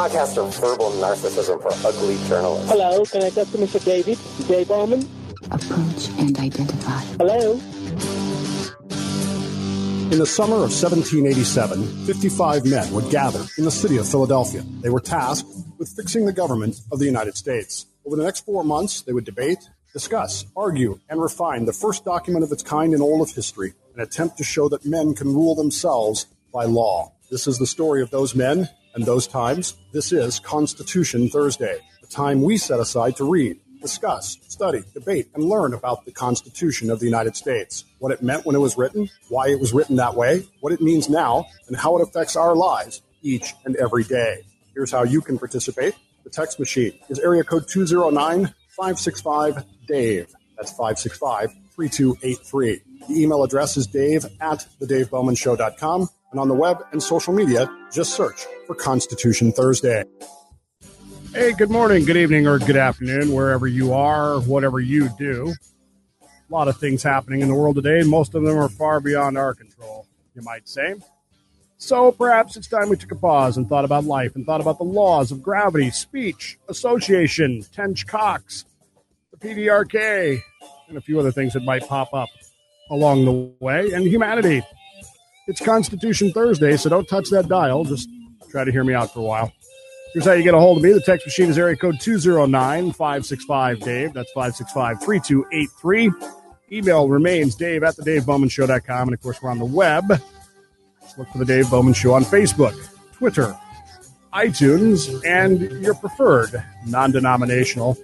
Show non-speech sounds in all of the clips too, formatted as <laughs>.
podcast of verbal narcissism for ugly journalists. Hello, can I talk to Mr. David? Dave Bowman? Approach and identify. Hello? In the summer of 1787, 55 men would gather in the city of Philadelphia. They were tasked with fixing the government of the United States. Over the next four months, they would debate, discuss, argue, and refine the first document of its kind in all of history, an attempt to show that men can rule themselves by law. This is the story of those men and those times. This is Constitution Thursday, the time we set aside to read, discuss, study, debate, and learn about the Constitution of the United States, what it meant when it was written, why it was written that way, what it means now, and how it affects our lives each and every day. Here's how you can participate. The text machine is area code 209 565 Dave. That's 565 3283. The email address is dave at thedavebowmanshow.com. And on the web and social media, just search for Constitution Thursday. Hey, good morning, good evening, or good afternoon, wherever you are, whatever you do. A lot of things happening in the world today, and most of them are far beyond our control, you might say. So perhaps it's time we took a pause and thought about life and thought about the laws of gravity, speech, association, Tench Coxe, the PDRK, and a few other things that might pop up along the way, and humanity. It's Constitution Thursday, so don't touch that dial. Just try to hear me out for a while. Here's how you get a hold of me. The text machine is area code 209 565 Dave. That's 565 3283. Email remains dave at the Dave Bowman davebowmanshow.com. And of course, we're on the web. Just look for the Dave Bowman Show on Facebook, Twitter, iTunes, and your preferred non denominational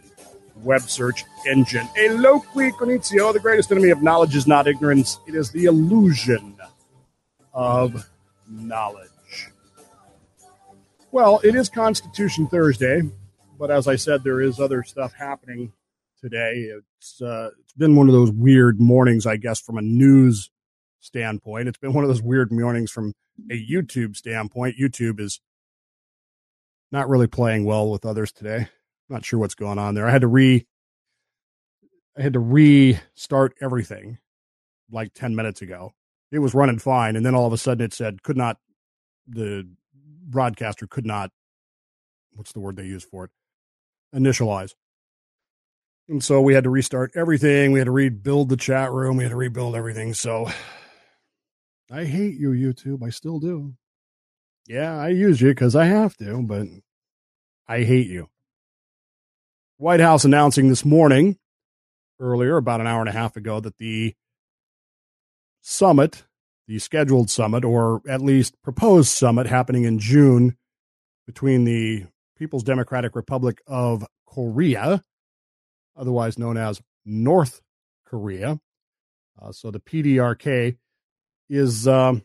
web search engine. Eloqui conitio, the greatest enemy of knowledge is not ignorance, it is the illusion of knowledge. Well, it is Constitution Thursday, but as I said, there is other stuff happening today. It's uh, it's been one of those weird mornings, I guess, from a news standpoint. It's been one of those weird mornings from a YouTube standpoint. YouTube is not really playing well with others today. Not sure what's going on there. I had to re I had to restart everything like 10 minutes ago. It was running fine and then all of a sudden it said could not the broadcaster could not what's the word they use for it initialize. And so we had to restart everything we had to rebuild the chat room we had to rebuild everything so i hate you youtube i still do. Yeah i use you because i have to but i hate you. White house announcing this morning earlier about an hour and a half ago that the summit the scheduled summit, or at least proposed summit, happening in June between the People's Democratic Republic of Korea, otherwise known as North Korea. Uh, so the PDRK is um,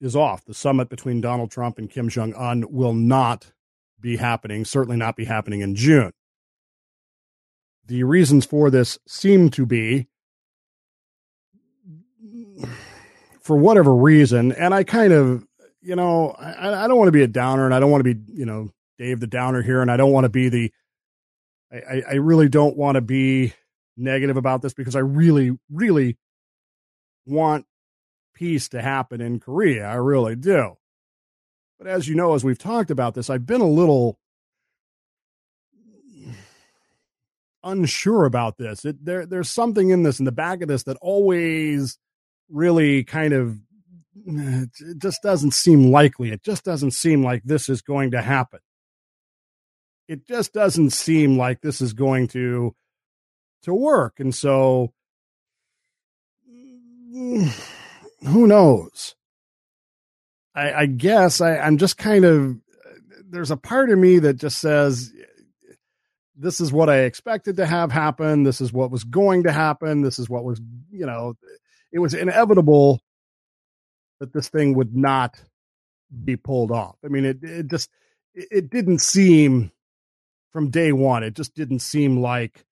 is off. The summit between Donald Trump and Kim Jong Un will not be happening. Certainly not be happening in June. The reasons for this seem to be for whatever reason, and I kind of, you know, I, I don't want to be a downer, and I don't want to be, you know, Dave the downer here, and I don't want to be the, I, I really don't want to be negative about this because I really, really want peace to happen in Korea. I really do. But as you know, as we've talked about this, I've been a little unsure about this. It, there, there's something in this, in the back of this, that always really kind of eh, it just doesn't seem likely. It just doesn't seem like this is going to happen. It just doesn't seem like this is going to to work. And so <sighs> who knows? I, I guess I, I'm just kind of eh, there's a part of me that just says this is what I expected to have happen. This is what was going to happen. This is what was, you know, it was inevitable that this thing would not be pulled off. I mean, it it just it didn't seem from day one. It just didn't seem like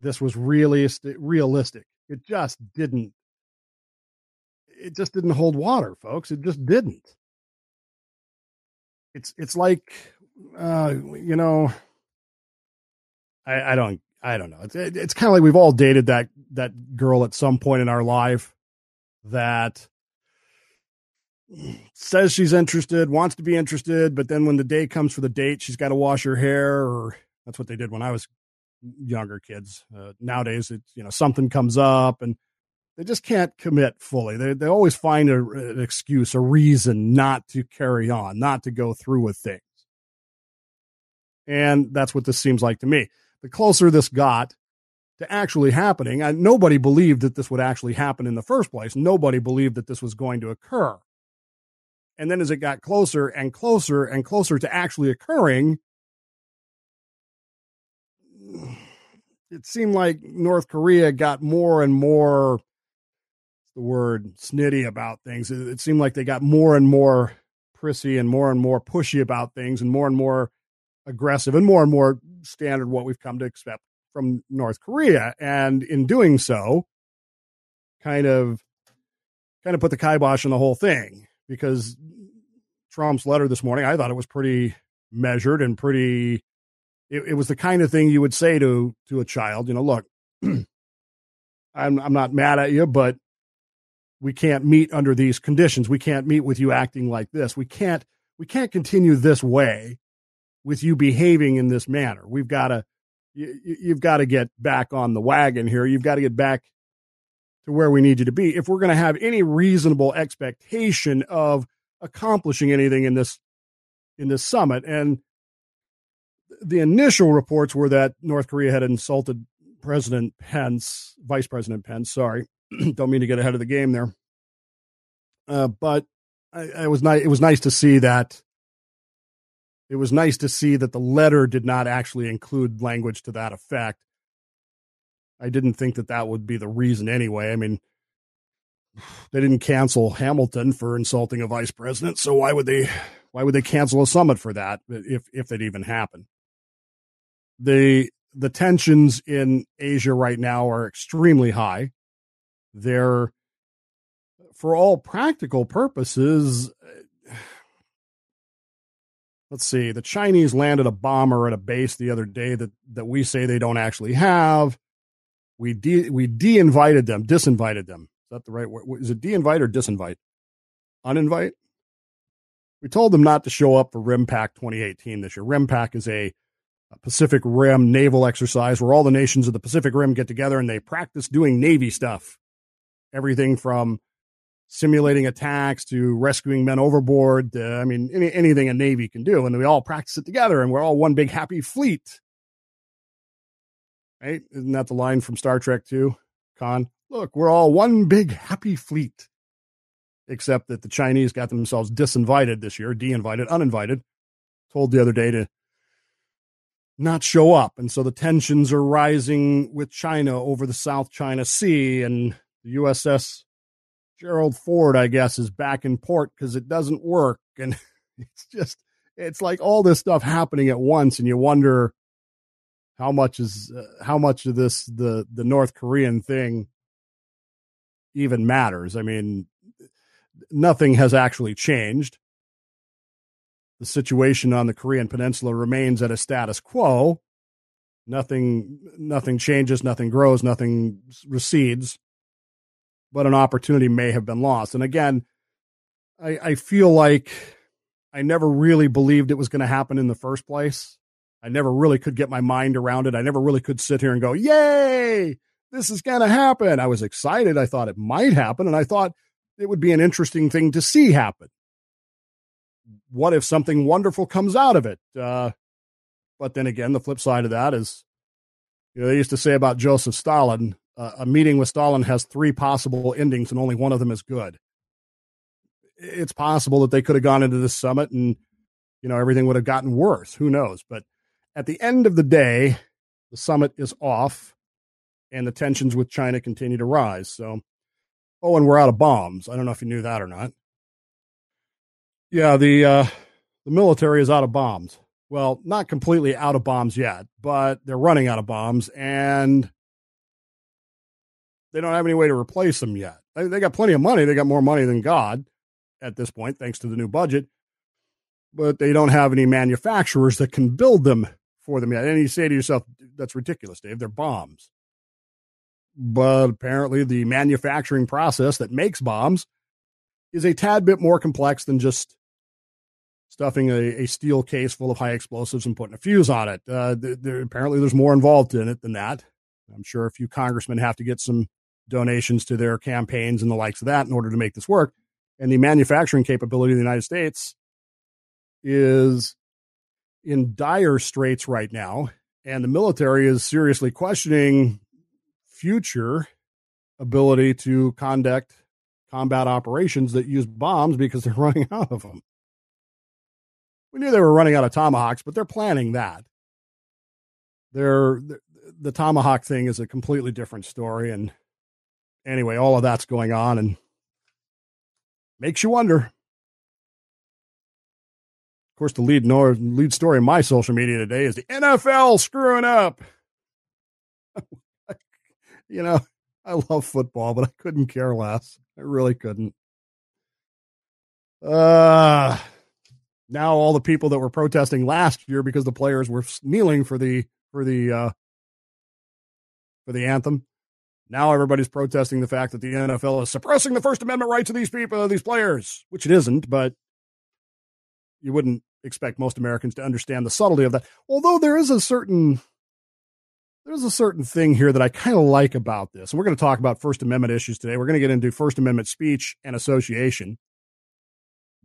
this was realistic. Realistic. It just didn't. It just didn't hold water, folks. It just didn't. It's it's like, uh, you know, I, I don't I don't know. It's it's kind of like we've all dated that that girl at some point in our life that says she's interested, wants to be interested, but then when the day comes for the date, she's got to wash her hair, or that's what they did when I was younger kids. Uh, nowadays, it's you know something comes up and they just can't commit fully. They they always find a, an excuse, a reason not to carry on, not to go through with things. And that's what this seems like to me. The closer this got to actually happening, and nobody believed that this would actually happen in the first place. Nobody believed that this was going to occur. And then as it got closer and closer and closer to actually occurring, it seemed like North Korea got more and more the word snitty about things. It, seemed like they got more and more prissy and more and more pushy about things and more and more aggressive and more and more standard what we've come to expect from North Korea. And in doing so, kind of kind of put the kibosh on the whole thing because Trump's letter this morning, I thought it was pretty measured and pretty. It, it was the kind of thing you would say to to a child. You know, look, <clears throat> I'm I'm not mad at you, but we can't meet under these conditions. We can't meet with you acting like this. We can't we can't continue this way with you behaving in this manner. We've got to you, you've got to get back on the wagon here. You've got to get back to where we need you to be if we're going to have any reasonable expectation of accomplishing anything in this in this summit and the initial reports were that North Korea had insulted President Pence, Vice President Pence, sorry. <clears throat> Don't mean to get ahead of the game there. Uh, but I, I was nice. It was nice to see that. It was nice to see that the letter did not actually include language to that effect. I didn't think that that would be the reason anyway. I mean, they didn't cancel Hamilton for insulting a vice president, so why would they? Why would they cancel a summit for that if if it even happened? The the tensions in Asia right now are extremely high. They're for all practical purposes. Let's see. The Chinese landed a bomber at a base the other day that, that we say they don't actually have. We de we de-invited them, disinvited them. Is that the right word? Is it de-invite or disinvite? Uninvite? We told them not to show up for RIMPAC 2018 this year. RIMPAC is a, a Pacific Rim naval exercise where all the nations of the Pacific Rim get together and they practice doing Navy stuff. Everything from simulating attacks to rescuing men overboard. Uh, I mean, any, anything a Navy can do. And we all practice it together and we're all one big happy fleet right? Isn't that the line from Star Trek 2? Khan, look, we're all one big happy fleet. Except that the Chinese got themselves disinvited this year, de-invited, uninvited. Told the other day to not show up. And so the tensions are rising with China over the South China Sea and the USS Gerald Ford, I guess, is back in port because it doesn't work. <laughs> And it's just, it's like all this stuff happening at once. And you wonder, how much is uh, how much of this the the North Korean thing even matters. I mean, nothing has actually changed. The situation on the Korean Peninsula remains at a status quo. Nothing nothing changes, nothing grows, nothing recedes. But an opportunity may have been lost. And again, I, I feel like I never really believed it was going to happen in the first place. I never really could get my mind around it. I never really could sit here and go, Yay, this is going to happen. I was excited. I thought it might happen. And I thought it would be an interesting thing to see happen. What if something wonderful comes out of it? Uh, but then again, the flip side of that is, you know, they used to say about Joseph Stalin, a meeting with Stalin has three possible endings and only one of them is good. It's possible that they could have gone into this summit and, you know, everything would have gotten worse. Who knows? But at the end of the day, the summit is off and the tensions with China continue to rise. So, oh, and we're out of bombs. I don't know if you knew that or not. Yeah, the uh, the military is out of bombs. Well, not completely out of bombs yet, but they're running out of bombs and they don't have any way to replace them yet. They, they got plenty of money. They got more money than God at this point, thanks to the new budget, but they don't have any manufacturers that can build them for them yet. And you say to yourself, that's ridiculous, Dave. They're bombs. But apparently, the manufacturing process that makes bombs is a tad bit more complex than just stuffing a, a steel case full of high explosives and putting a fuse on it. Uh, there, apparently, there's more involved in it than that. I'm sure a few congressmen have to get some donations to their campaigns and the likes of that in order to make this work. And the manufacturing capability of the United States is in dire straits right now. And the military is seriously questioning future ability to conduct combat operations that use bombs because <laughs> they're running out of them. We knew they were running out of tomahawks, but they're planning that. They're, the tomahawk thing is a completely different story. And anyway, all of that's going on and makes you wonder. Of course, the lead, nor, lead story in my social media today is the NFL screwing up. <laughs> you know, I love football, but I couldn't care less. I really couldn't. Uh, now all the people that were protesting last year because the players were kneeling for the for the uh, for the anthem. Now everybody's protesting the fact that the NFL is suppressing the First Amendment rights of these people, these players, which it isn't. But you wouldn't expect most Americans to understand the subtlety of that. Although there is a certain there's a certain thing here that I kind of like about this. And we're going to talk about First Amendment issues today. We're going to get into First Amendment speech and association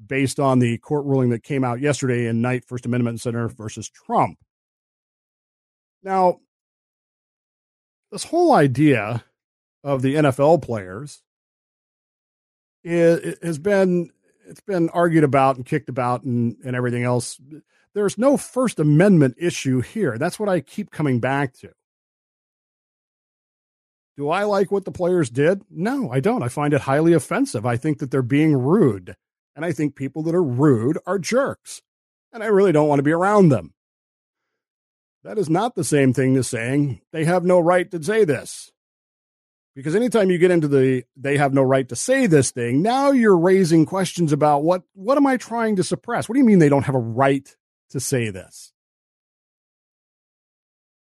based on the court ruling that came out yesterday in Knight First Amendment Center versus Trump. Now, this whole idea of the NFL players it, has been it's been argued about and kicked about and, and everything else. There's no First Amendment issue here. That's what I keep coming back to. Do I like what the players did? No, I don't. I find it highly offensive. I think that they're being rude. And I think people that are rude are jerks. And I really don't want to be around them. That is not the same thing as saying they have no right to say this. Because anytime you get into the they have no right to say this thing, now you're raising questions about what what am I trying to suppress? What do you mean they don't have a right to say this?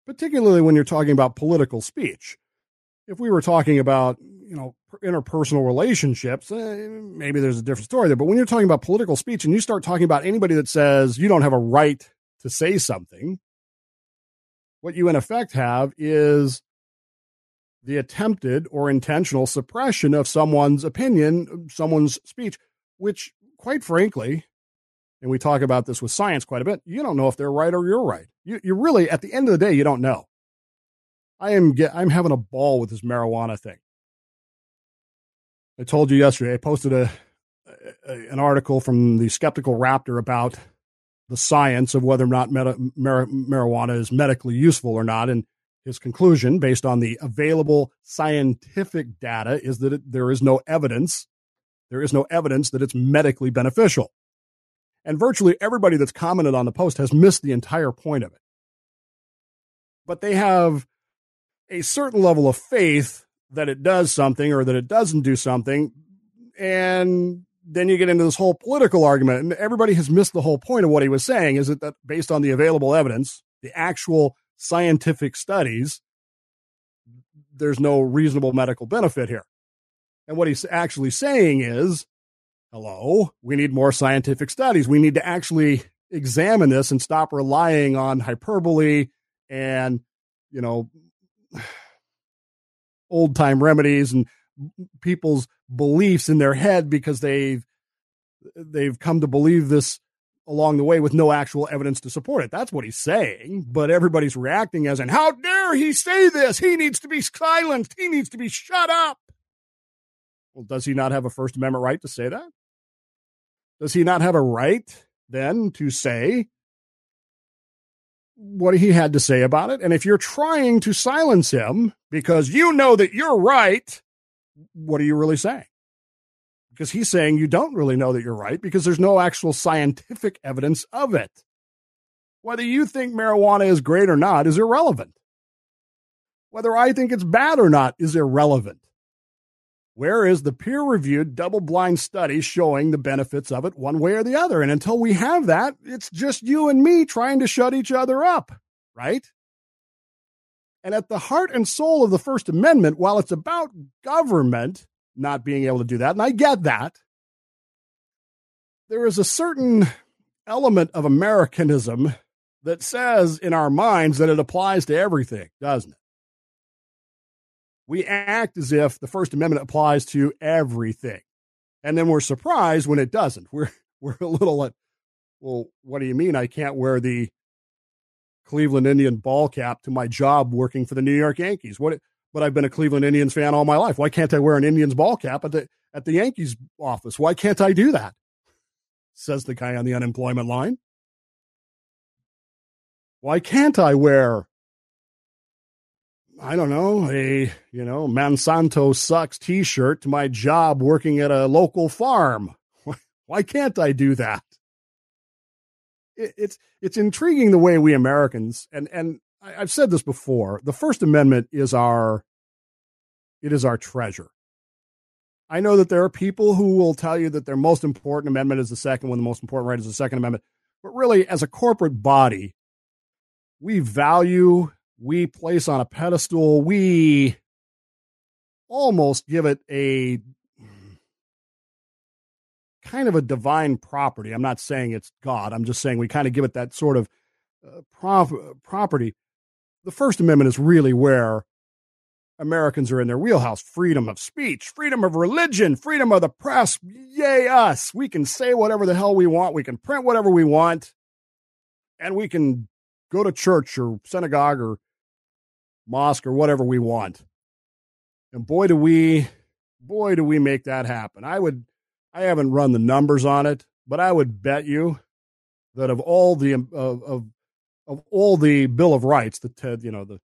Particularly when you're talking about political speech. If we were talking about you know interpersonal relationships eh, maybe there's a different story there but when you're talking about political speech and you start talking about anybody that says you don't have a right to say something what you in effect have is the attempted or intentional suppression of someone's opinion someone's speech which quite frankly and we talk about this with science quite a bit you don't know if they're right or you're right. You, you really at the end of the day you don't know. I am get i'm having a ball with this marijuana thing. I told you yesterday, I posted a, a, an article from the Skeptical Raptor about the science of whether or not meta, mar, marijuana is medically useful or not. And his conclusion, based on the available scientific data, is that it, there is no evidence. There is no evidence that it's medically beneficial. And virtually everybody that's commented on the post has missed the entire point of it. But they have a certain level of faith that it does something or that it doesn't do something. And then you get into this whole political argument. And everybody has missed the whole point of what he was saying is that, that based on the available evidence, the actual scientific studies, there's no reasonable medical benefit here. And what he's actually saying is, hello, we need more scientific studies. We need to actually examine this and stop relying on hyperbole and, you know, <sighs> old time remedies and people's beliefs in their head because they've they've come to believe this along the way with no actual evidence to support it. That's what he's saying, but everybody's reacting as in how dare he say this? He needs to be silenced. He needs to be shut up. Well, does he not have a First Amendment right to say that? Does he not have a right then to say what he had to say about it. And if you're trying to silence him because you know that you're right, what are you really saying? Because he's saying you don't really know that you're right because there's no actual scientific evidence of it. Whether you think marijuana is great or not is irrelevant. Whether I think it's bad or not is irrelevant. Where is the peer reviewed double blind study showing the benefits of it one way or the other? And until we have that, it's just you and me trying to shut each other up, right? And at the heart and soul of the First Amendment, while it's about government not being able to do that, and I get that, there is a certain element of Americanism that says in our minds that it applies to everything, doesn't it? We act as if the First Amendment applies to everything. And then we're surprised when it doesn't. We're <laughs> we're a little like, well, what do you mean I can't wear the Cleveland Indian ball cap to my job working for the New York Yankees? What but I've been a Cleveland Indians fan all my life. Why can't I wear an Indians ball cap at the at the Yankees office? Why can't I do that? Says the guy on the unemployment line. Why can't I wear I don't know, a, you know, Monsanto sucks t-shirt to my job working at a local farm? <laughs> Why can't I do that? It's it's intriguing the way we Americans and and I've said this before. The First Amendment is our it is our treasure. I know that there are people who will tell you that their most important amendment is the second one, the most important right is the Second Amendment. But really, as a corporate body, we value, we place on a pedestal, we almost give it a kind of a divine property. I'm not saying it's God. I'm just saying we kind of give it that sort of uh, prof- property. The First Amendment is really where Americans are in their wheelhouse. Freedom of speech, freedom of religion, freedom of the press. Yay, us. We can say whatever the hell we want. We can print whatever we want. And we can go to church or synagogue or mosque or whatever we want. And boy, do we, boy, do we make that happen. I would, I haven't run the numbers on it, but I would bet you that of all the, um, of, of, of all the Bill of Rights, the TED, you know, the,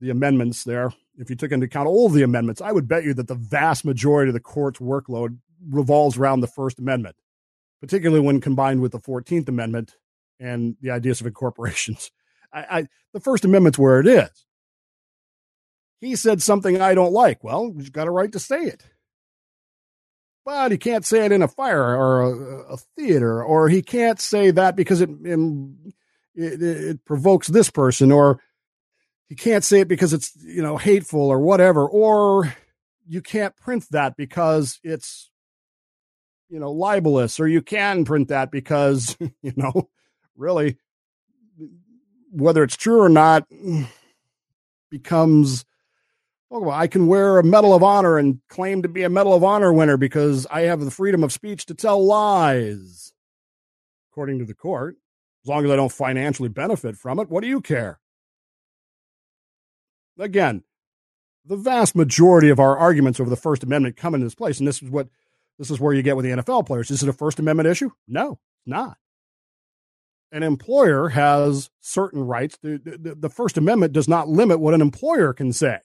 the amendments there, if you took into account all the amendments, I would bet you that the vast majority of the court's workload revolves around the First Amendment, particularly when combined with the 14th Amendment and the ideas of incorporations. <laughs> I, I, the First Amendment's where it is. He said something I don't like. Well, he's got a right to say it. But he can't say it in a fire or a, a theater, or he can't say that because it, it, it provokes this person, or you can't say it because it's you know hateful or whatever or you can't print that because it's you know libelous or you can print that because <laughs> you know really whether it's true or not <sighs> becomes well, i can wear a medal of honor and claim to be a medal of honor winner because i have the freedom of speech to tell lies according to the court as long as i don't financially benefit from it what do you care again, the vast majority of our arguments over the First Amendment come into this place, and this is what this is where you get with the NFL players. Is it a First Amendment issue? No, not. An employer has certain rights. The, the, the First Amendment does not limit what an employer can say.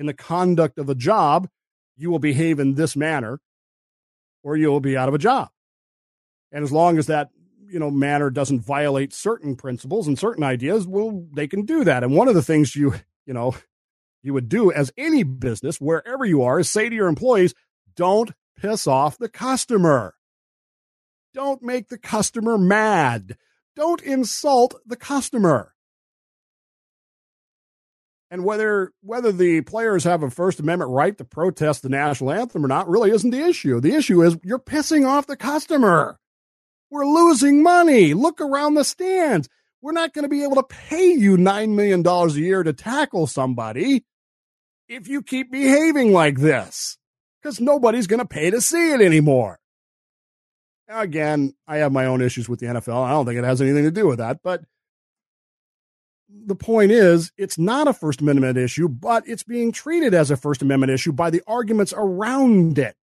In the conduct of a job, you will behave in this manner, or you will be out of a job. And as long as that you know manner doesn't violate certain principles and certain ideas, well, they can do that. And one of the things you you know you would do as any business, wherever you are, is say to your employees, don't piss off the customer. Don't make the customer mad. Don't insult the customer. And whether whether the players have a First Amendment right to protest the national anthem or not really isn't the issue. The issue is you're pissing off the customer. We're losing money. Look around the stands. We're not going to be able to pay you $9 million a year to tackle somebody if you keep behaving like this because nobody's going to pay to see it anymore. Now, again, I have my own issues with the NFL. I don't think it has anything to do with that, but the point is, it's not a First Amendment issue, but it's being treated as a First Amendment issue by the arguments around it.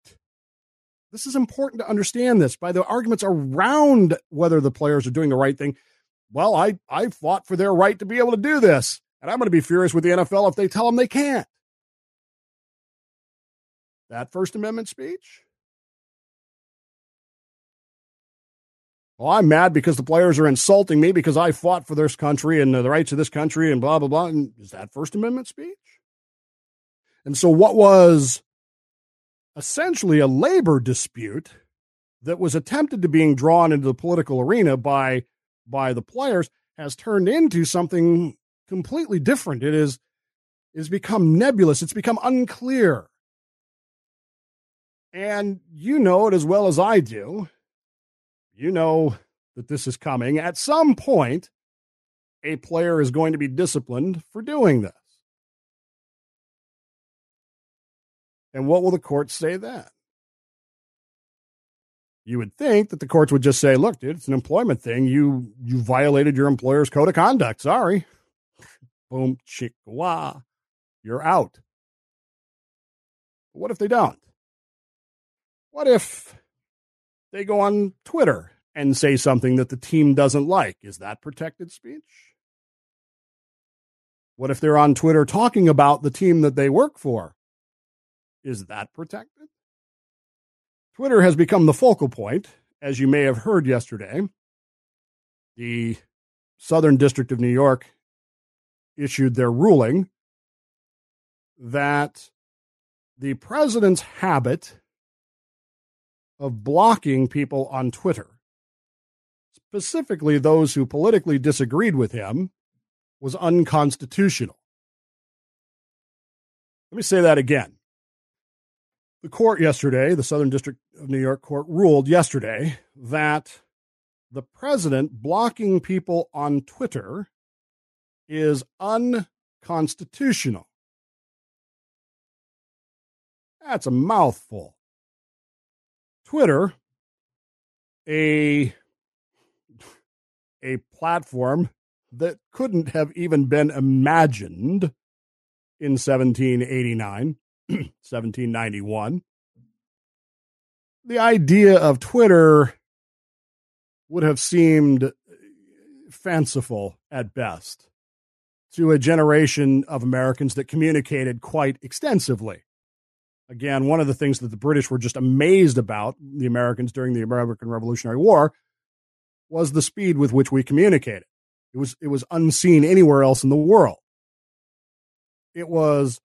This is important to understand this by the arguments around whether the players are doing the right thing. Well, I, I fought for their right to be able to do this, and I'm going to be furious with the NFL if they tell them they can't. That First Amendment speech? Well, I'm mad because the players are insulting me because I fought for this country and the rights of this country and blah, blah, blah. And is that First Amendment speech? And so, what was essentially a labor dispute that was attempted to being drawn into the political arena by by the players has turned into something completely different. It is is become nebulous. It's become unclear. And you know it as well as I do You know that this is coming. At some point, a player is going to be disciplined for doing this. And what will the courts say then? You would think that the courts would just say, look, dude, it's an employment thing. You you violated your employer's code of conduct. Sorry. <laughs> Boom, chicwa. You're out. What if they don't? What if they go on Twitter and say something that the team doesn't like? Is that protected speech? What if they're on Twitter talking about the team that they work for? Is that protected? Twitter has become the focal point, as you may have heard yesterday. The Southern District of New York issued their ruling that the president's habit of blocking people on Twitter, specifically those who politically disagreed with him, was unconstitutional. Let me say that again. The court yesterday, the Southern District of New York Court, ruled yesterday that the president blocking people on Twitter is unconstitutional. That's a mouthful. Twitter, a a platform that couldn't have even been imagined in 1789, 1791. <clears throat> The idea of Twitter would have seemed fanciful at best to a generation of Americans that communicated quite extensively. Again, one of the things that the British were just amazed about, the Americans during the American Revolutionary War, was the speed with which we communicated. It was it was unseen anywhere else in the world. It was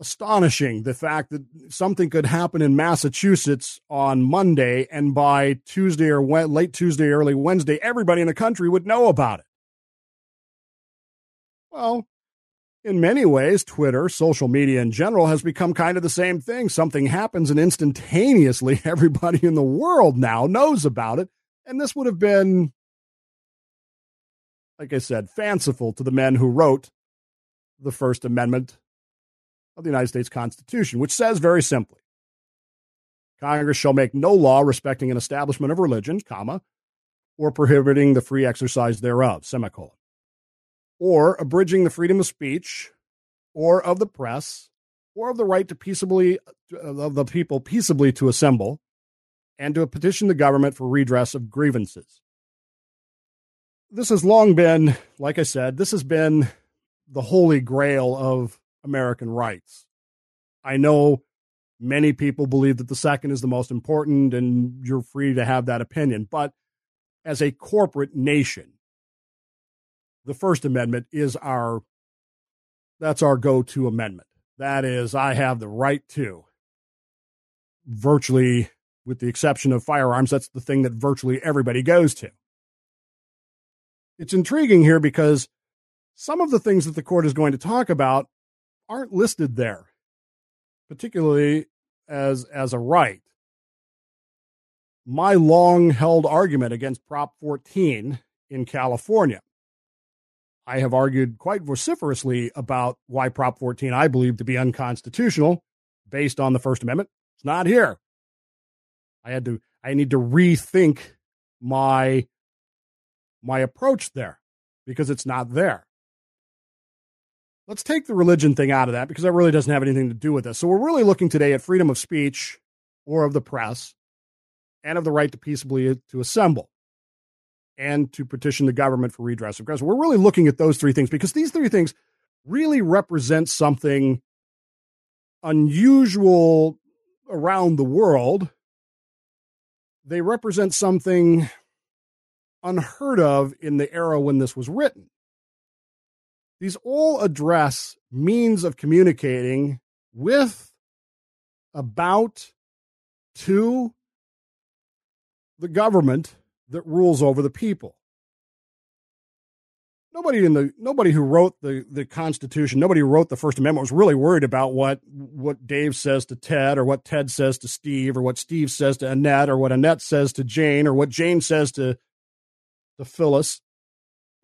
astonishing the fact that something could happen in Massachusetts on Monday and by Tuesday or late Tuesday, early Wednesday, everybody in the country would know about it. Well, in many ways, Twitter, social media in general, has become kind of the same thing. Something happens and instantaneously <laughs> everybody in the world now knows about it. And this would have been like I said, fanciful to the men who wrote the First Amendment of the United States Constitution, which says very simply Congress shall make no law respecting an establishment of religion, comma, or prohibiting the free exercise thereof, semicolon, or abridging the freedom of speech, or of the press, or of the right to peaceably uh, of the people peaceably to assemble, and to petition the government for redress of grievances this has long been, like I said, this has been the holy grail of American rights. I know many people believe that the second is the most important, and you're free to have that opinion. But as a corporate nation, the First Amendment is our that's our go-to amendment. That is, I have the right to virtually, with the exception of firearms, that's the thing that virtually everybody goes to it's intriguing here because some of the things that the court is going to talk about aren't listed there, particularly as as a right. My long held argument against Prop 14 in California. I have argued quite vociferously about why Prop 14 I believe to be unconstitutional based on the First Amendment. It's not here. I had to I need to rethink my my approach there because it's not there. Let's take the religion thing out of that because that really doesn't have anything to do with this. So we're really looking today at freedom of speech or of the press and of the right to peaceably to assemble and to petition the government for redress of grievances. We're really looking at those three things because these three things really represent something unusual around the world. They represent something unheard of in the era when this was written. These all address means of communicating with, about, to the government that rules over the people. nobody in the nobody who wrote the the Constitution, nobody who wrote the First Amendment was really worried about what what Dave says to Ted, or what Ted says to Steve, or what Steve says to Annette, or what Annette says to Jane, or what Jane says to to Phyllis,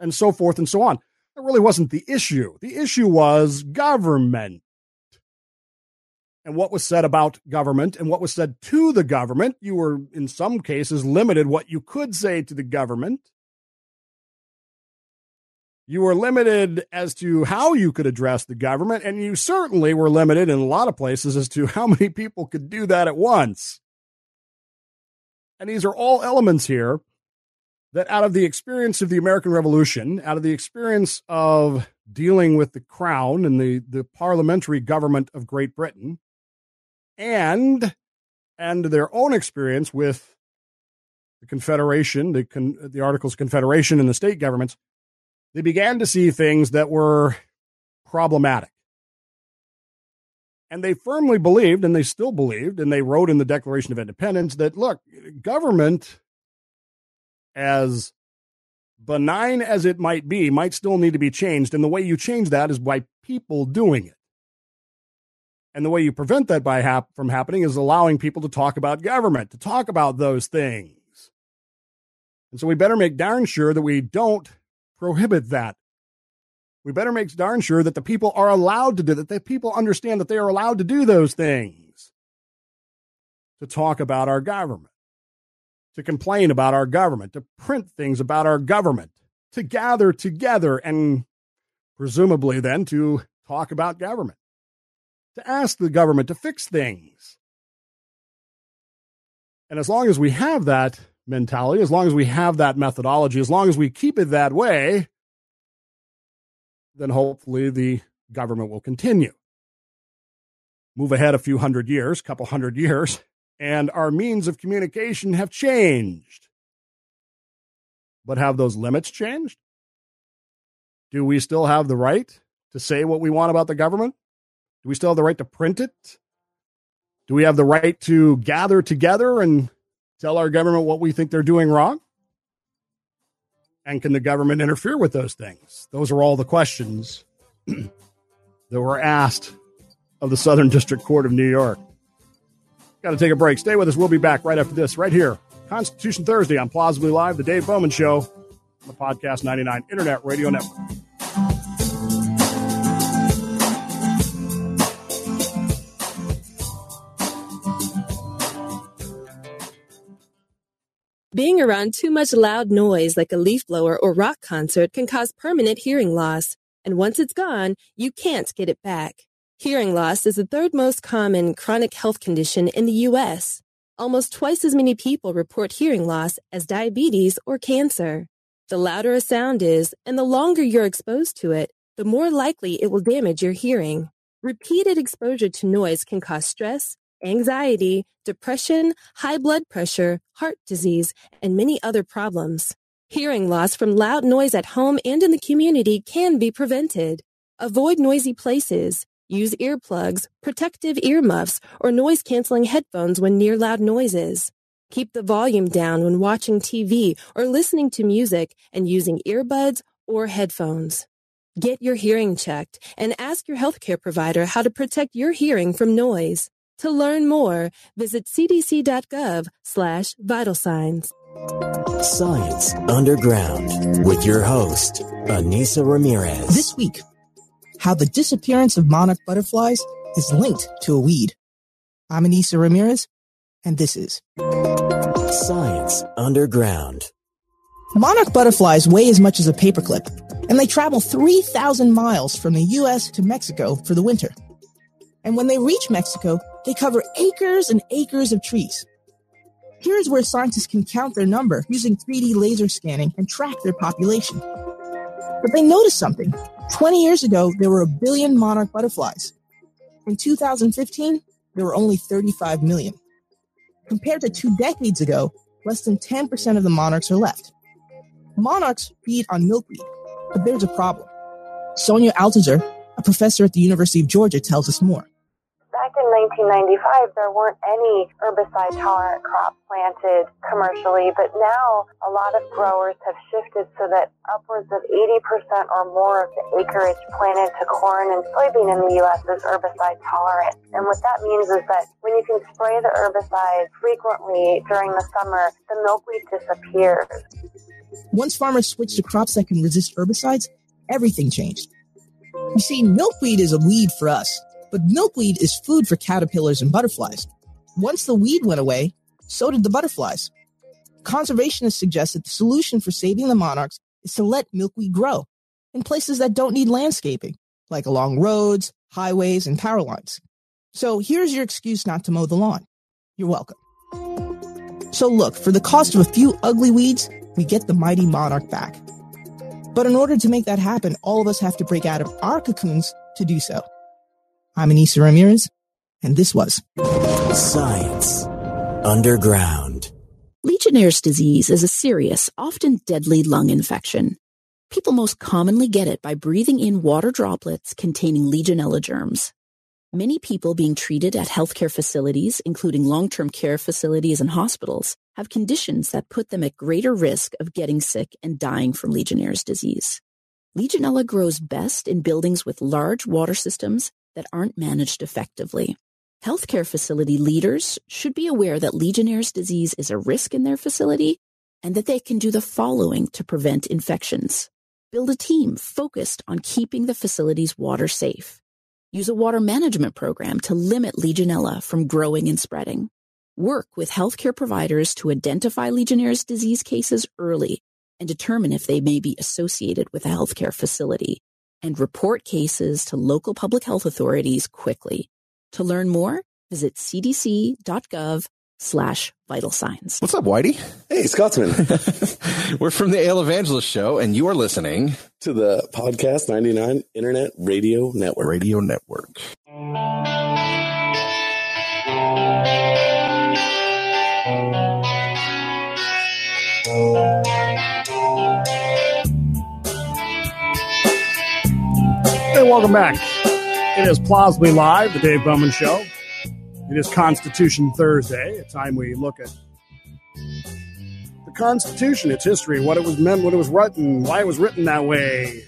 and so forth and so on. That really wasn't the issue. The issue was government. And what was said about government and what was said to the government. You were, in some cases, limited what you could say to the government you were limited as to how you could address the government, and you certainly were limited in a lot of places as to <laughs> how many people could do that at once. And these are all elements here that, out of the experience of the American Revolution, out of the experience of dealing with the crown and the, the parliamentary government of Great Britain, and and their own experience with the Confederation, the, con, the Articles of Confederation, and the state governments, they began to see things that were problematic. And they firmly believed, and they still believed, and they wrote in the Declaration of Independence that look, government, as benign as it might be, might still need to be changed. And the way you change that is by people doing it. And the way you prevent that by hap- from happening is allowing people to talk about government, to talk about those things. And so we better make darn sure that we don't prohibit that. We better make darn sure that the people are allowed to do that, that people understand that they are allowed to do those things. To talk about our government, to complain about our government, to print things about our government, to gather together and presumably then to talk about government, to ask the government to fix things. And as long as we have that, mentality, as long as we have that methodology, as long as we keep it that way, then hopefully the government will continue. Move ahead a few hundred years, couple hundred years, and our means of communication have changed. But have those limits changed? Do we still have the right to say what we want about the government? Do we still have the right to print it? Do we have the right to gather together and tell our government what we think they're doing wrong? And can the government interfere with those things? Those are all the questions <clears throat> that were asked of the Southern District Court of New York. Got to take a break. Stay with us. We'll be back right after this, right here. Constitution Thursday on Plausibly Live, the Dave Bowman Show, on the Podcast 99 Internet Radio Network. Being around too much loud noise like a leaf blower or rock concert can cause permanent hearing loss. And once it's gone, you can't get it back. Hearing loss is the third most common chronic health condition in the U.S. Almost twice as many people report hearing loss as diabetes or cancer. The louder a sound is, and the longer you're exposed to it, the more likely it will damage your hearing. Repeated exposure to noise can cause stress, anxiety, depression, high blood pressure, heart disease, and many other problems. Hearing loss from loud noise at home and in the community can be prevented. Avoid noisy places. Use earplugs, protective earmuffs, or noise canceling headphones when near loud noises. Keep the volume down when watching TV or listening to music and using earbuds or headphones. Get your hearing checked and ask your healthcare provider how to protect your hearing from noise. To learn more, visit cdc.gov slash vital signs. Science Underground with your host, Ainissa Ramirez. This week, how the disappearance of monarch butterflies is linked to a weed. I'm Ainissa Ramirez, and this is Science Underground. Monarch butterflies weigh as much as a paperclip, and they travel 3,000 miles from the U.S. to Mexico for the winter. And when they reach Mexico, they cover acres and acres of trees. Here's where scientists can count their number using 3D laser scanning and track their population. But they noticed something. 20 years ago, there were a billion monarch butterflies. In 2015, there were only 35 million. Compared to two decades ago, less than 10% of the monarchs are left. Monarchs feed on milkweed, but there's a problem. Sonia Altizer, a professor at the University of Georgia, tells us more back in 1995, there weren't any herbicide tolerant crops planted commercially, but now a lot of growers have shifted so that upwards of 80% or more of the acreage planted to corn and soybean in the U.S. is herbicide tolerant. And what that means is that when you can spray the herbicide frequently during the summer, the milkweed disappears. Once farmers switched to crops that can resist herbicides, everything changed. You see, milkweed is a weed for us, but milkweed is food for caterpillars and butterflies. Once the weed went away, so did the butterflies. Conservationists suggest that the solution for saving the monarchs is to let milkweed grow in places that don't need landscaping, like along roads, highways, and power lines. So here's your excuse not to mow the lawn. You're welcome. So look, for the cost of a few ugly weeds, we get the mighty monarch back. But in order to make that happen, all of us have to break out of our cocoons to do so. I'm Ainissa Ramirez, and this was Science Underground. Legionnaire's disease is a serious, often deadly lung infection. People most commonly get it by breathing in water droplets containing Legionella germs. Many people being treated at healthcare facilities, including long-term care facilities and hospitals, have conditions that put them at greater risk of getting sick and dying from Legionnaire's disease. Legionella grows best in buildings with large water systems that aren't managed effectively. Healthcare facility leaders should be aware that Legionnaire's disease is a risk in their facility and that they can do the following to prevent infections. Build a team focused on keeping the facility's water safe. Use a water management program to limit Legionella from growing and spreading. Work with healthcare providers to identify Legionnaire's disease cases early and determine if they may be associated with a healthcare facility. And report cases to local public health authorities quickly. To learn more, visit cdc.gov slash vital signs. What's up, Whitey? Hey, Scotsman. <laughs> We're from the Ale Evangelist Show, and you are listening to the Podcast 99 Internet Radio Network. Radio Network. Hey, welcome back. It is Plausibly Live, the Dave Bowman Show. It is Constitution Thursday, a time we look at the Constitution, its history, what it was meant, what it was written, why it was written that way,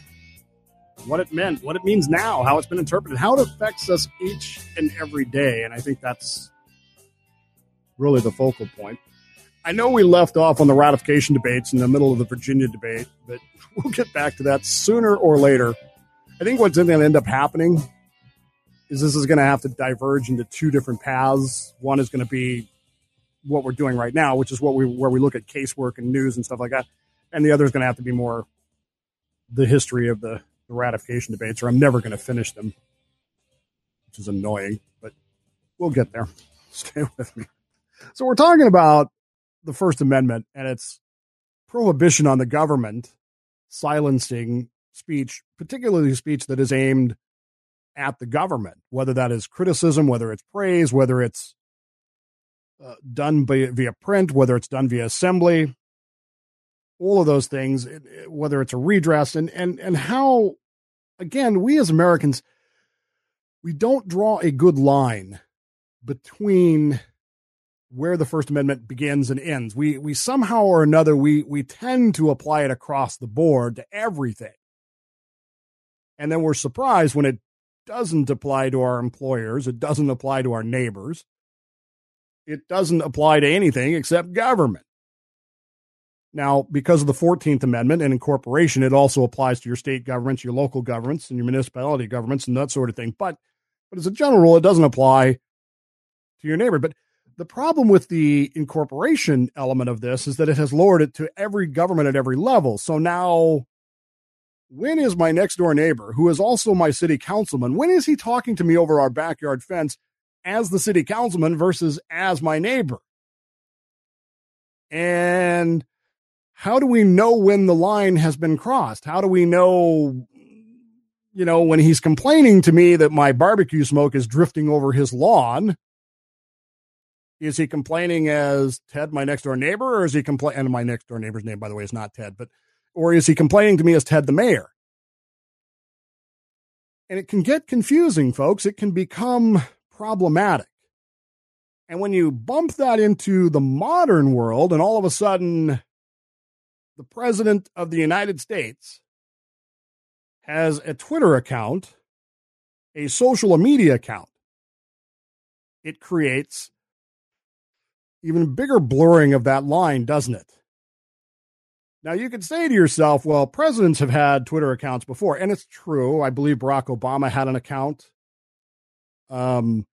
what it meant, what it means now, how it's been interpreted, how it affects us each and every day. And I think that's really the focal point. I know we left off on the ratification debates in the middle of the Virginia debate, but <laughs> we'll get back to that sooner or later. I think what's going to end up happening is this is going to have to diverge into two different paths. One is going to be what we're doing right now, which is what we where we look at casework and news and stuff like that, and the other is going to have to be more the history of the, the ratification debates, or I'm never going to finish them, which is annoying, but we'll get there. <laughs> Stay with me. So we're talking about the First Amendment and its prohibition on the government silencing speech, particularly speech that is aimed at the government, whether that is criticism, whether it's praise, whether it's uh, done by, via print, whether it's done via assembly, all of those things, whether it's a redress, and and and how, again, we as Americans, we don't draw a good line between where the First Amendment begins and ends. We we somehow or another we we tend to apply it across the board to everything. And then we're surprised when it doesn't apply to our employers, it doesn't apply to our neighbors. It doesn't apply to anything except government. Now, because of the 14th Amendment and incorporation, it also applies to your state governments, your local governments, and your municipality governments and that sort of thing. But but as a general rule, it doesn't apply to your neighbor. But the problem with the incorporation element of this is that it has lowered it to every government at every level. So now, when is my next door neighbor, who is also my city councilman, when is he talking to me over our backyard fence as the city councilman versus as my neighbor? And how do we know when the line has been crossed? How do we know, you know, when he's complaining to me that my barbecue smoke is drifting over his lawn? Is he complaining as Ted, my next door neighbor, or is he complaining? And my next door neighbor's name, by the way, is not Ted, but or is he complaining to me as Ted the mayor? And it can get confusing, folks. It can become problematic. And when you bump that into the modern world, and all of a sudden, the President of the United States has a Twitter account, a social media account, it creates even bigger blurring of that line, doesn't it? Now, you could say to yourself, well, presidents have had Twitter accounts before, and it's true. I believe Barack Obama had an account. Um,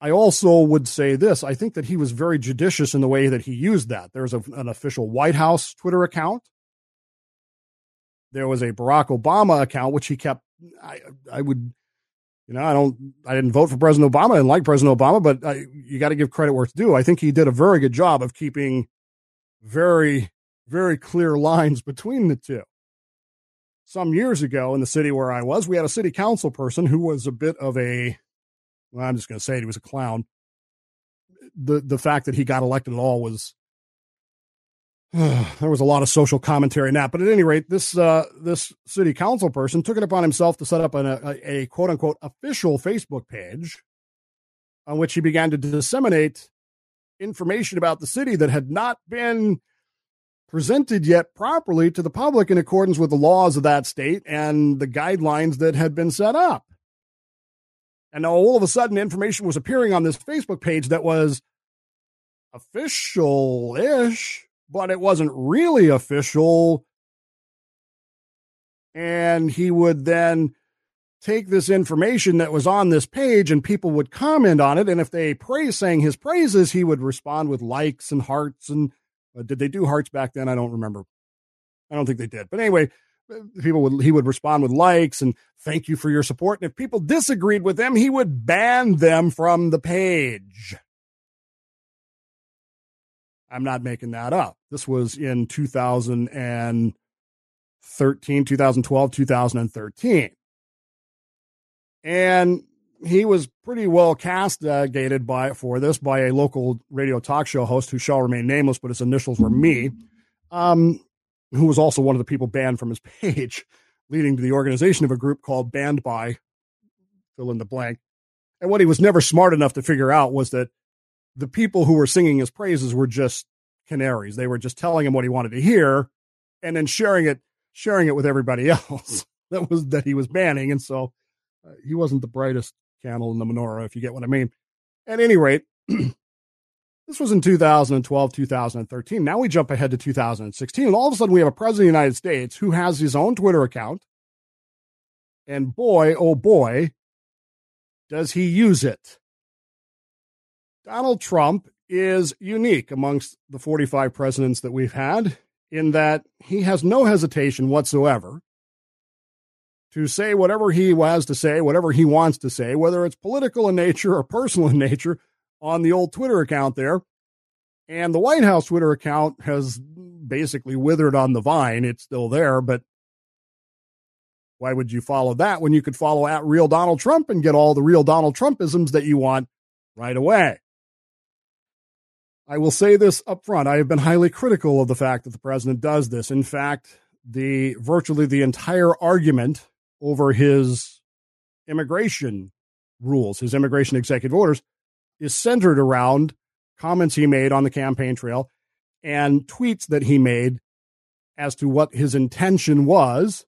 I also would say this I think that he was very judicious in the way that he used that. There's a, an official White House Twitter account. There was a Barack Obama account, which he kept. I, I would, you know, I don't, I didn't vote for President Obama. I didn't like President Obama, but I, you got to give credit where it's due. I think he did a very good job of keeping very very clear lines between the two. Some years ago in the city where I was, we had a city council person who was a bit of a, well, I'm just going to say it, he was a clown. The, the fact that he got elected at all was, <sighs> there was a lot of social commentary in that. But at any rate, this, uh, this city council person took it upon himself to set up an, a, a quote unquote official Facebook page on which he began to disseminate information about the city that had not been presented yet properly to the public in accordance with the laws of that state and the guidelines that had been set up. And all of a sudden, information was appearing on this Facebook page that was official ish, but it wasn't really official. And he would then take this information that was on this page and people would comment on it. And if they praise, sang his praises, he would respond with likes and hearts and uh, did they do hearts back then? I don't remember. I don't think they did. But anyway, uh, people would he would respond with likes and thank you for your support. And if people disagreed with them, he would ban them from the page. I'm not making that up. This was in 2013, 2012, 2013. And he was pretty well castigated by for this by a local radio talk show host who shall remain nameless, but his initials were me, um, who was also one of the people banned from his <laughs> page, leading to the organization of a group called Banned by fill in the blank. And what he was never smart enough to figure out was that the people who were singing his praises were just canaries. They were just telling him what he wanted to hear and then sharing it, sharing it with everybody <laughs> else that was that he was banning. And so uh, he wasn't the brightest candle in the menorah, if you get what I mean. At any rate, <clears throat> this was in 2012, 2013. Now we jump ahead to 2016, and all of a sudden we have a president of the United States who has his own Twitter account. And boy, oh boy, does he use it. Donald Trump is unique amongst the 45 presidents that we've had in that he has no hesitation whatsoever to say whatever he has to say, whatever he wants to say, whether it's political in nature or personal in nature, on the old Twitter account there. And the White House Twitter account has basically withered on the vine. It's still there, but why would you follow that when you could follow at real Donald Trump and get all the real Donald Trumpisms that you want right away? I will say this up front. I have been highly critical of the fact that the president does this. In fact, the virtually the entire argument over his immigration rules, his immigration executive orders, is centered around comments he made on the campaign trail and tweets that he made as to what his intention was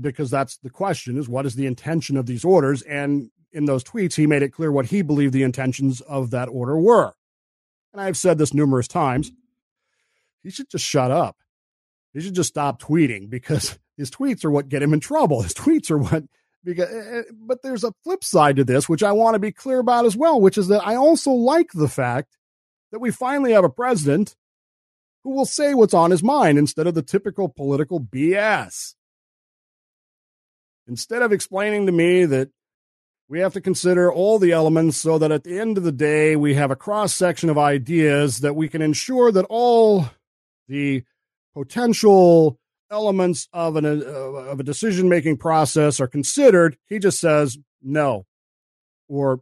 because that's the question is what is the intention of these orders? And in those tweets he made it clear what he believed the intentions of that order were. And i've said this numerous times he should just shut up. He should just stop tweeting because his tweets are what get him in trouble. His <laughs> tweets are what because eh, eh, but there's a flip side to this which I want to be clear about as well, which is that I also like the fact that we finally have a president who will say what's on his mind instead of the typical political BS. Instead of explaining to me that we have to consider all the elements so that at the end of the day we have a cross section of ideas that we can ensure that all the potential elements of an uh, of a decision making process are considered, he just says no, or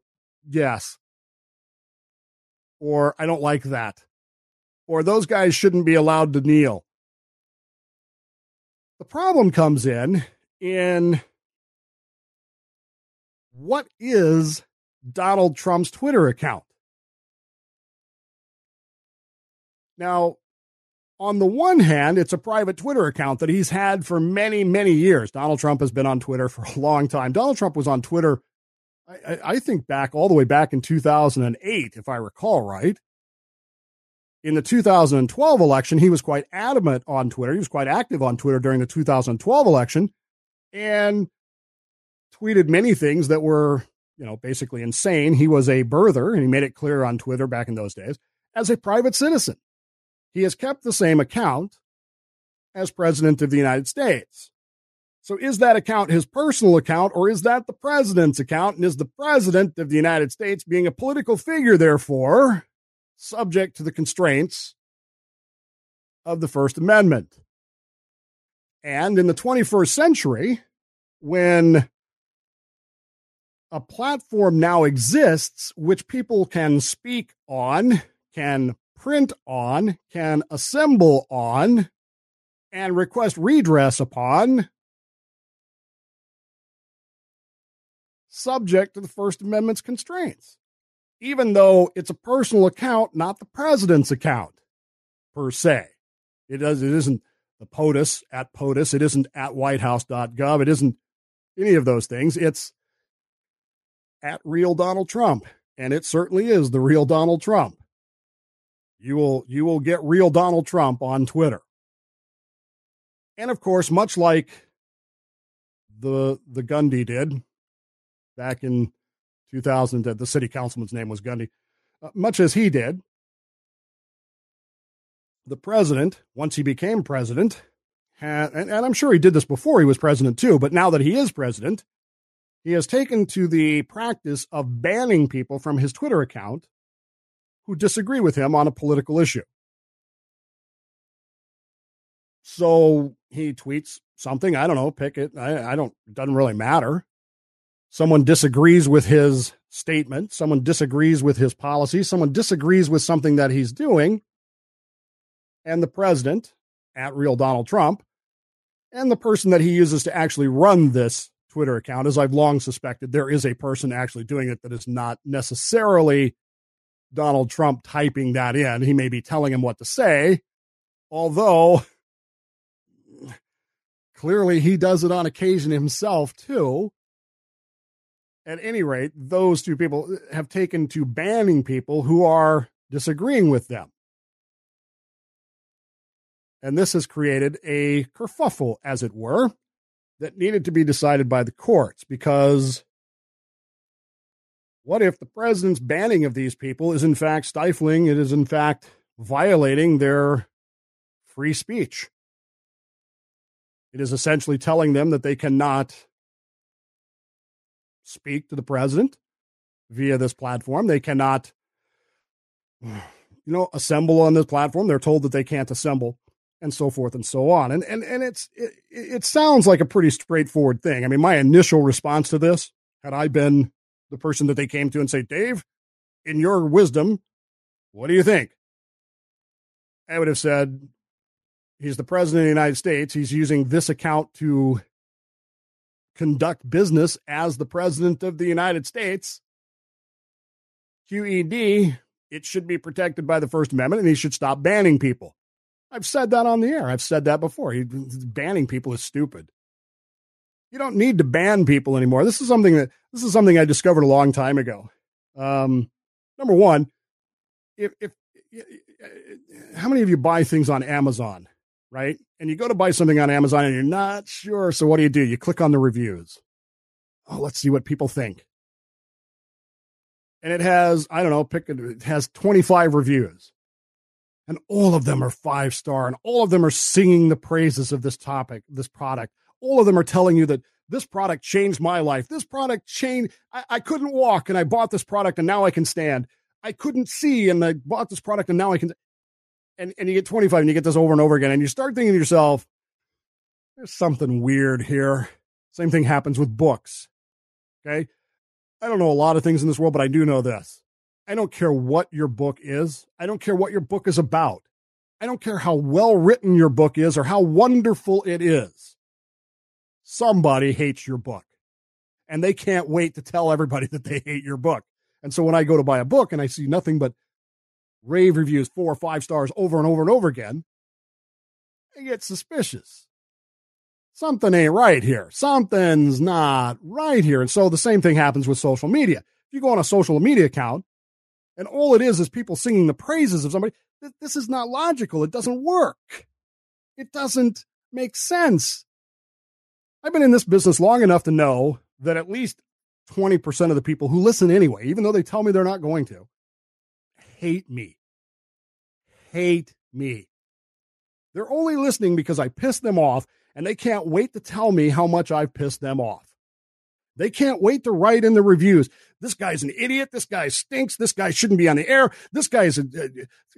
yes, or I don't like that, or those guys shouldn't be allowed to kneel. The problem comes in in what is Donald Trump's Twitter account. Now, on the one hand, it's a private Twitter account that he's had for many, many years. Donald Trump has been on Twitter for a long time. Donald Trump was on Twitter, I, I think, back all the way back in 2008, if I recall right. In the 2012 election, he was quite adamant on Twitter. He was quite active on Twitter during the 2012 election and tweeted many things that were, you know, basically insane. He was a birther, and he made it clear on Twitter back in those days, as a private citizen. He has kept the same account as President of the United States. So is that account his personal account or is that the president's account? And is the president of the United States being a political figure, therefore, subject to the constraints of the First Amendment? And in the 21st century, when a platform now exists which people can speak on, can print on, can assemble on, and request redress upon, subject to the First Amendment's constraints, even though it's a personal account, not the president's account per se. It does. It isn't the POTUS at POTUS. It isn't at WhiteHouse.gov. It isn't any of those things. It's at real Donald Trump, and it certainly is the real Donald Trump. You will you will get real Donald Trump on Twitter. And of course, much like the the Gundy did back in 2000, the city councilman's name was Gundy, uh, much as he did, the president, once he became president, and, and I'm sure he did this before he was president too, but now that he is president, he has taken to the practice of banning people from his Twitter account who disagree with him on a political issue. So he tweets something. I don't know, pick it. I, I don't, doesn't really matter. Someone disagrees with his statement. Someone disagrees with his policy. Someone disagrees with something that he's doing. And the president, at real Donald Trump, and the person that he uses to actually run this Twitter account, as I've long suspected, there is a person actually doing it that is not necessarily Donald Trump typing that in. He may be telling him what to say, although clearly he does it on occasion himself too. At any rate, those two people have taken to banning people who are disagreeing with them. And this has created a kerfuffle, as it were, that needed to be decided by the courts because what if the president's banning of these people is in fact stifling, it is in fact violating their free speech? It is essentially telling them that they cannot speak to the president via this platform. They cannot, you know, assemble on this platform. They're told that they can't assemble and so forth and so on. And and and it's it, it sounds like a pretty straightforward thing. I mean, my initial response to this, had I been the person that they came to and say, Dave, in your wisdom, what do you think? I would have said, he's the president of the United States. He's using this account to conduct business as the president of the United States. QED, it should be protected by the First Amendment and he should stop banning people. I've said that on the air. I've said that before. He, banning people is stupid. You don't need to ban people anymore. This is something that this is something I discovered a long time ago. Um, number one, if, if how many of you buy things on Amazon, right? And you go to buy something on Amazon and you're not sure. So what do you do? You click on the reviews. Oh, let's see what people think. And it has, I don't know, pick it, it has 25 reviews and all of them are five star and all of them are singing the praises of this topic this product all of them are telling you that this product changed my life this product changed I, I, couldn't walk and i bought this product and now i can stand i couldn't see and i bought this product and now i can and, and you get 25 and you get this over and over again and you start thinking to yourself there's something weird here same thing happens with books okay i don't know a lot of things in this world but i do know this I don't care what your book is. I don't care what your book is about. I don't care how well written your book is or how wonderful it is. Somebody hates your book. And they can't wait to tell everybody <laughs> that they hate your book. And so when I go to buy a book and I see nothing but rave reviews, four or five stars over and over and over again, I get suspicious. Something ain't right here. Something's not right here. And so the same thing happens with social media. If you go on a social media account and all it is is people singing the praises of somebody, this is not logical. It doesn't work. It doesn't make sense. I've been in this business long enough to know that at least 20% of the people who listen anyway, even though they tell me they're not going to, hate me. Hate me. They're only listening because I pissed them off and they can't wait to tell me how much I've pissed them off. They can't wait to write in the reviews. This guy's an idiot. This guy stinks. This guy shouldn't be on the air. This guy's a,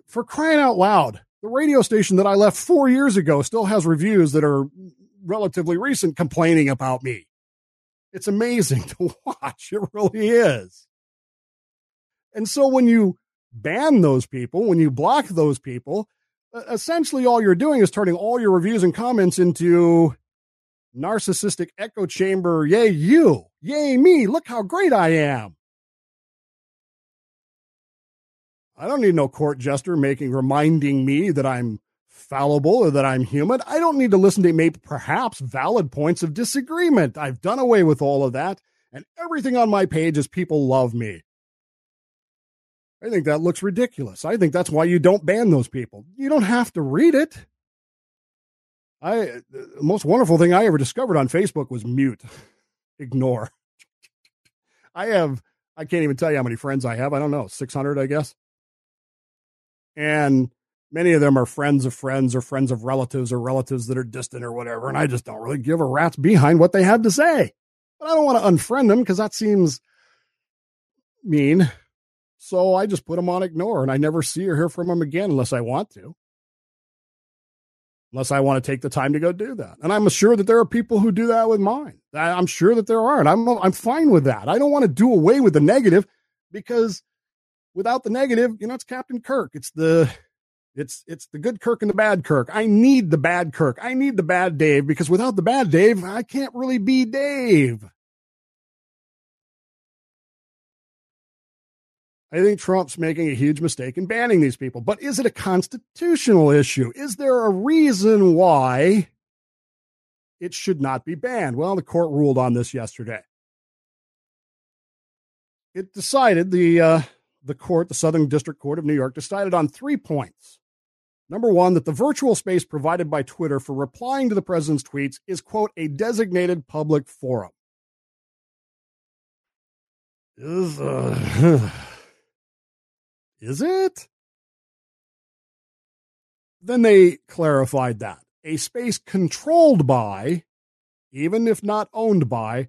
for crying out loud. The radio station that I left four years ago still has reviews that are relatively recent complaining about me. It's amazing <laughs> to watch. It really is. And so when you ban those people, when you block those people, essentially all you're doing is turning all your reviews and comments into narcissistic echo chamber. Yay, you. Yay, me. Look how great I am. I don't need no court jester making, reminding me that I'm fallible or that I'm human. I don't need to listen to maybe perhaps valid points of disagreement. I've done away with all of that. And everything on my page is people love me. I think that looks ridiculous. I think that's why you don't ban those people. You don't have to read it. I the most wonderful thing I ever discovered on Facebook was mute, <laughs> ignore. <laughs> I have I can't even tell you how many friends I have. I don't know, 600 I guess. And many of them are friends of friends or friends of relatives or relatives that are distant or whatever, and I just don't really give a rat's behind what they have to say. But I don't want to unfriend them because that seems mean. So I just put them on ignore and I never see or hear from them again unless I want to. Unless I want to take the time to go do that. And I'm sure that there are people who do that with mine. I'm sure that there are. And I'm, I'm fine with that. I don't want to do away with the negative because without the negative, you know, it's Captain Kirk. It's the, it's, it's the good Kirk and the bad Kirk. I need the bad Kirk. I need the bad Dave because without the bad Dave, I can't really be Dave. I think Trump's making a huge mistake in banning these people. But is it a constitutional issue? Is there a reason why it should not be banned? Well, the court ruled on this yesterday. It decided the uh, the court, the Southern District Court of New York, decided on three points. Number one, that the virtual space provided by Twitter for replying to the president's tweets is, quote, a designated public forum. Is uh, <sighs> Is it? Then they clarified that a space controlled by, even if not owned by,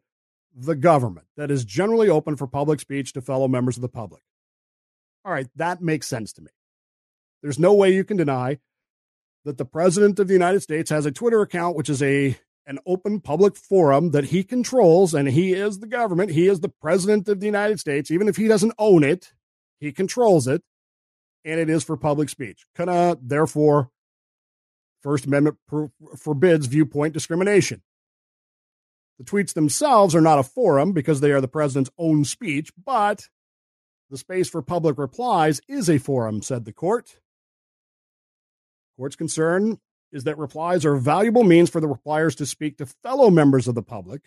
the government that is generally open for public speech to fellow members of the public. All right, that makes sense to me. There's no way you can deny that the president of the United States has a Twitter account, which is a an open public forum that he controls, and he is the government. He is the president of the United States, even if he doesn't own it. He controls it, and it is for public speech. Therefore, First Amendment forbids viewpoint discrimination. The tweets themselves are not a forum because they are the president's own speech, but the space for public replies is a forum, said the court. Court's concern is that replies are valuable means for the repliers to speak to fellow members of the public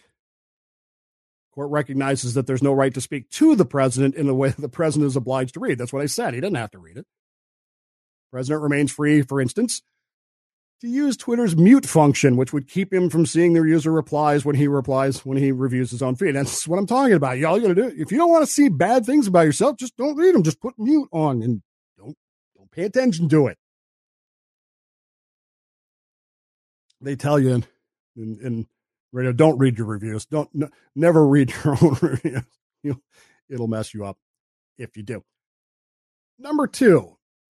Court recognizes that there's no right to speak to the president in the way <laughs> the president is obliged to read. That's what I said. He doesn't have to read it. President remains free, for instance, to use Twitter's mute function, which would keep him from seeing the user replies when he replies when he reviews his own feed. That's what I'm talking about. Y'all got to do. If you don't want to see bad things about yourself, just don't read them. Just put mute on and don't don't pay attention to it. They tell you in, in, radio. Don't read your reviews. Don't n- never read <laughs> your own reviews. It'll mess you up if you do. Number two,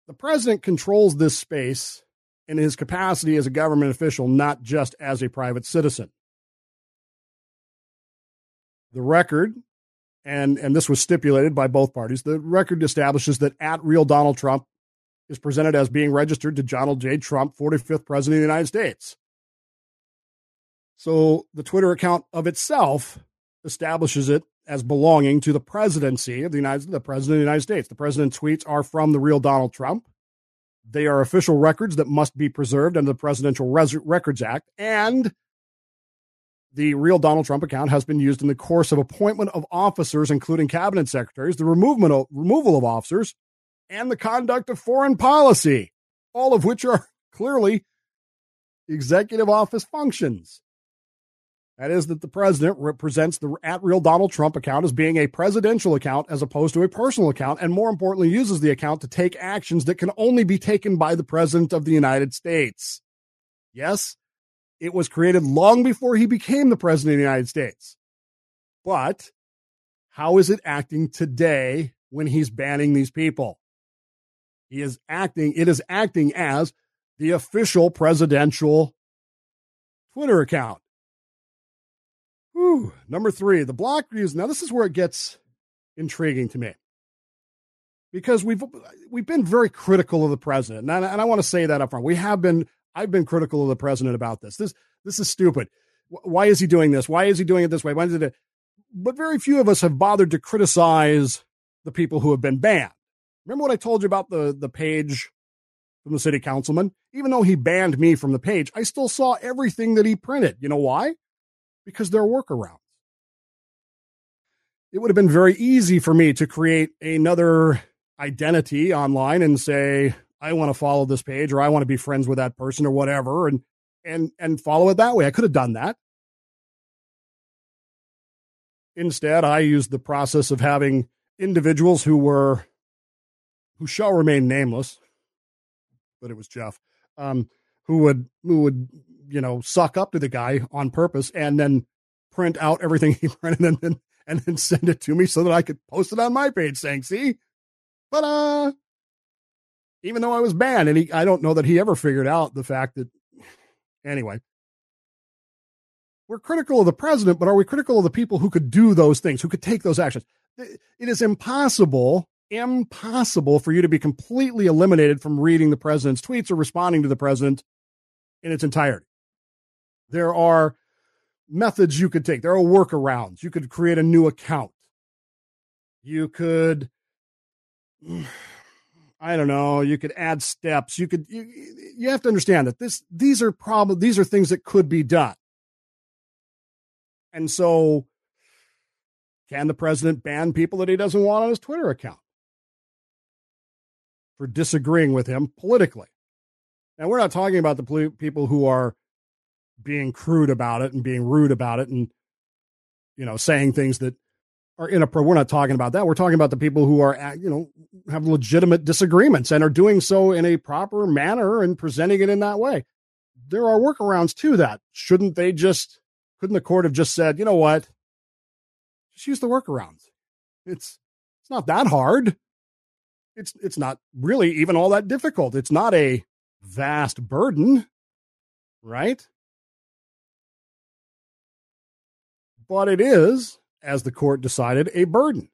the president controls this space in his capacity as a government official, not just as a private citizen. The record, and, and this was stipulated by both parties, the record establishes that at real Donald Trump is presented as being registered to Donald J. Trump, 45th President of the United States. So the Twitter account of itself establishes it as belonging to the presidency of the United the president of the United States. The president's tweets are from the real Donald Trump. They are official records that must be preserved under the Presidential Res- Records Act, and the real Donald Trump account has been used in the course of appointment of officers, including cabinet secretaries, the removal removal of officers, and the conduct of foreign policy, all of which are <laughs> clearly executive office functions. That is, that the president represents the at real Donald Trump account as being a presidential account as opposed to a personal account, and more importantly, uses the account to take actions that can only be taken by the president of the United States. Yes, it was created long before he became the president of the United States. But how is it acting today when he's banning these people? He is acting, it is acting as the official presidential Twitter account. Whew. Number three, the block views. Now, this is where it gets intriguing to me because we've we've been very critical of the president, and I, and I want to say that up front. We have been. I've been critical of the president about this. This this is stupid. Why is he doing this? Why is he doing it this way? Why is it? But very few of us have bothered to criticize the people who have been banned. Remember what I told you about the the page from the city councilman? Even though he banned me from the page, I still saw everything that he printed. You know why? Because there are workarounds. It would have been very easy for me to create another identity online and say, I want to follow this page or I want to be friends with that person or whatever and and and follow it that way. I could have done that. Instead, I used the process of having individuals who were who shall remain nameless, but it was Jeff, um, who would who would you know, suck up to the guy on purpose and then print out everything <laughs> he printed and then and then send it to me so that I could post it on my page saying, see, but uh even though I was banned and he I don't know that he ever figured out the fact that <sighs> anyway. We're critical of the president, but are we critical of the people who could do those things, who could take those actions? It is impossible, impossible for you to be completely eliminated from reading the president's tweets or responding to the president in its entirety. There are methods you could take. There are workarounds. You could create a new account. You could, <sighs> I don't know, you could add steps. You could, you, you have to understand that this, these are probably, these are things that could be done. And so, can the president ban people that he doesn't want on his Twitter account for disagreeing with him politically? Now, we're not talking about the people who are being crude about it and being rude about it and you know saying things that are inappropriate. We're not talking about that. We're talking about the people who are you know have legitimate disagreements and are doing so in a proper manner and presenting it in that way. There are workarounds to that. Shouldn't they just couldn't the court have just said, you know what? Just use the workarounds. It's it's not that hard. It's it's not really even all that difficult. It's not a vast burden, right? But it is, as the court decided, a burden.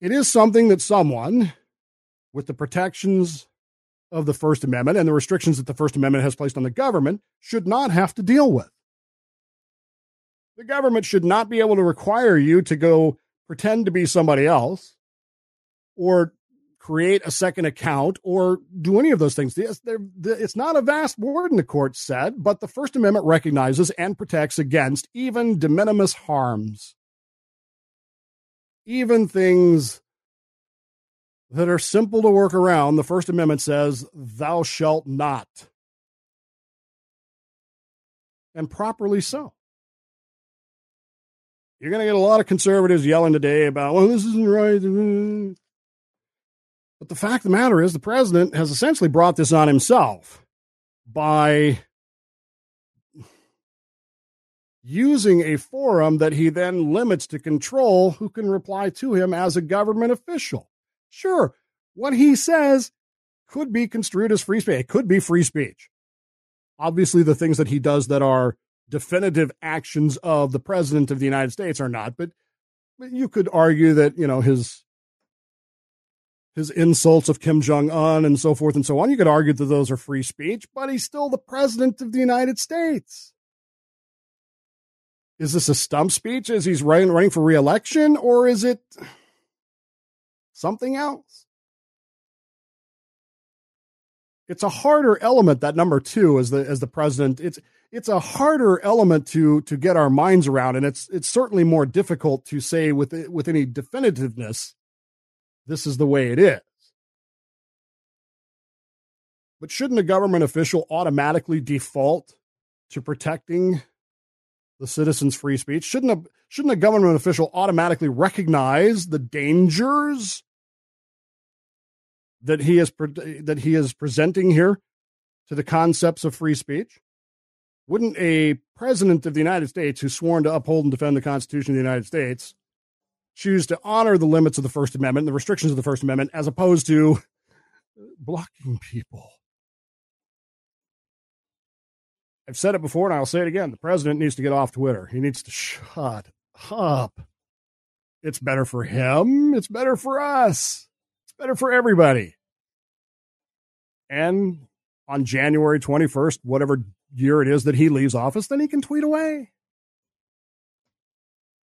It is something that someone with the protections of the First Amendment and the restrictions that the First Amendment has placed on the government should not have to deal with. The government should not be able to require you to go pretend to be somebody else or create a second account or do any of those things. It's not a vast burden, the court said, but the First Amendment recognizes and protects against even de minimis harms, even things that are simple to work around. The First Amendment says, Thou shalt not. And properly so. You're going to get a lot of conservatives yelling today about, well, this isn't right. But the fact of the matter is, the president has essentially brought this on himself by using a forum that he then limits to control who can reply to him as a government official. Sure, what he says could be construed as free speech. It could be free speech. Obviously, the things that he does that are definitive actions of the president of the United States are not, but, you could argue that, you know, his his insults of Kim Jong un and so forth and so on. You could argue that those are free speech, but he's still the president of the United States. Is this a stump speech as he's running, running for reelection, or is it something else? It's a harder element that number two as the as the president. It's it's a harder element to to get our minds around, and it's it's certainly more difficult to say with with any definitiveness. This is the way it is. But shouldn't a government official automatically default to protecting the citizens' free speech? Shouldn't a shouldn't a government official automatically recognize the dangers that he is that he is presenting here to the concepts of free speech? Wouldn't a president of the United States who's sworn to uphold and defend the Constitution of the United States choose to honor the limits of the First Amendment, the restrictions of the First Amendment, as opposed to blocking people? I've said it before and I'll say it again. The president needs to get off Twitter. He needs to shut up. It's better for him. It's better for us. It's better for everybody. And on January 21st, whatever year it is that he leaves office, then he can tweet away.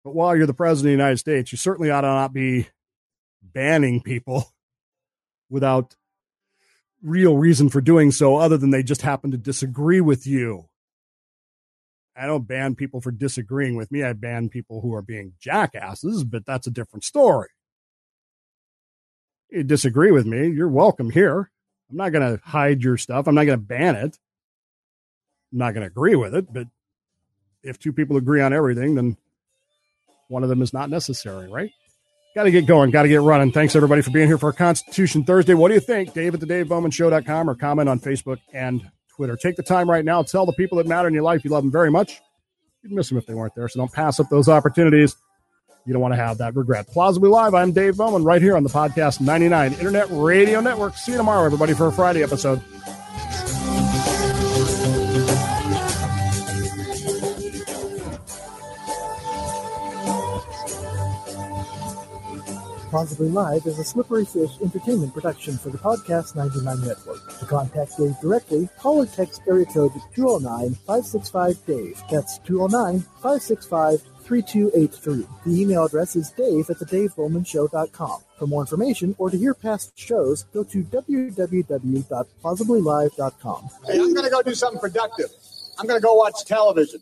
But while you're the president of the United States, you certainly ought to not be banning people <laughs> without real reason for doing so other than they just happen to disagree with you. I don't ban people for disagreeing with me. I ban people who are being jackasses, but that's a different story. You disagree with me, you're welcome here. I'm not going to hide your stuff. I'm not going to ban it. I'm not going to agree with it, but if two people agree on everything, then one of them is not necessary, right? Got to get going. Got to get running. Thanks everybody for being here for Constitution Thursday. What do you think? Dave at the DaveBowmanShow.com or comment on Facebook and Twitter. Take the time right now. Tell the people that matter in your life you love them very much. You'd miss them if they weren't there. So don't pass up those opportunities. You don't want to have that regret. Plausibly Live, I'm Dave Bowman right here on the Podcast 99 Internet Radio Network. See you tomorrow, everybody, for a Friday episode. Plausibly Live is a Slippery Fish entertainment production for the Podcast 99 Network. To contact Dave directly, call or text area code 209-565-DAVE. That's 209-565-3283. The email address is dave at thedavebowmanshow.com. For more information or to hear past shows, go to www.plausiblylive.com. Hey, I'm going to go do something productive. I'm going to go watch television.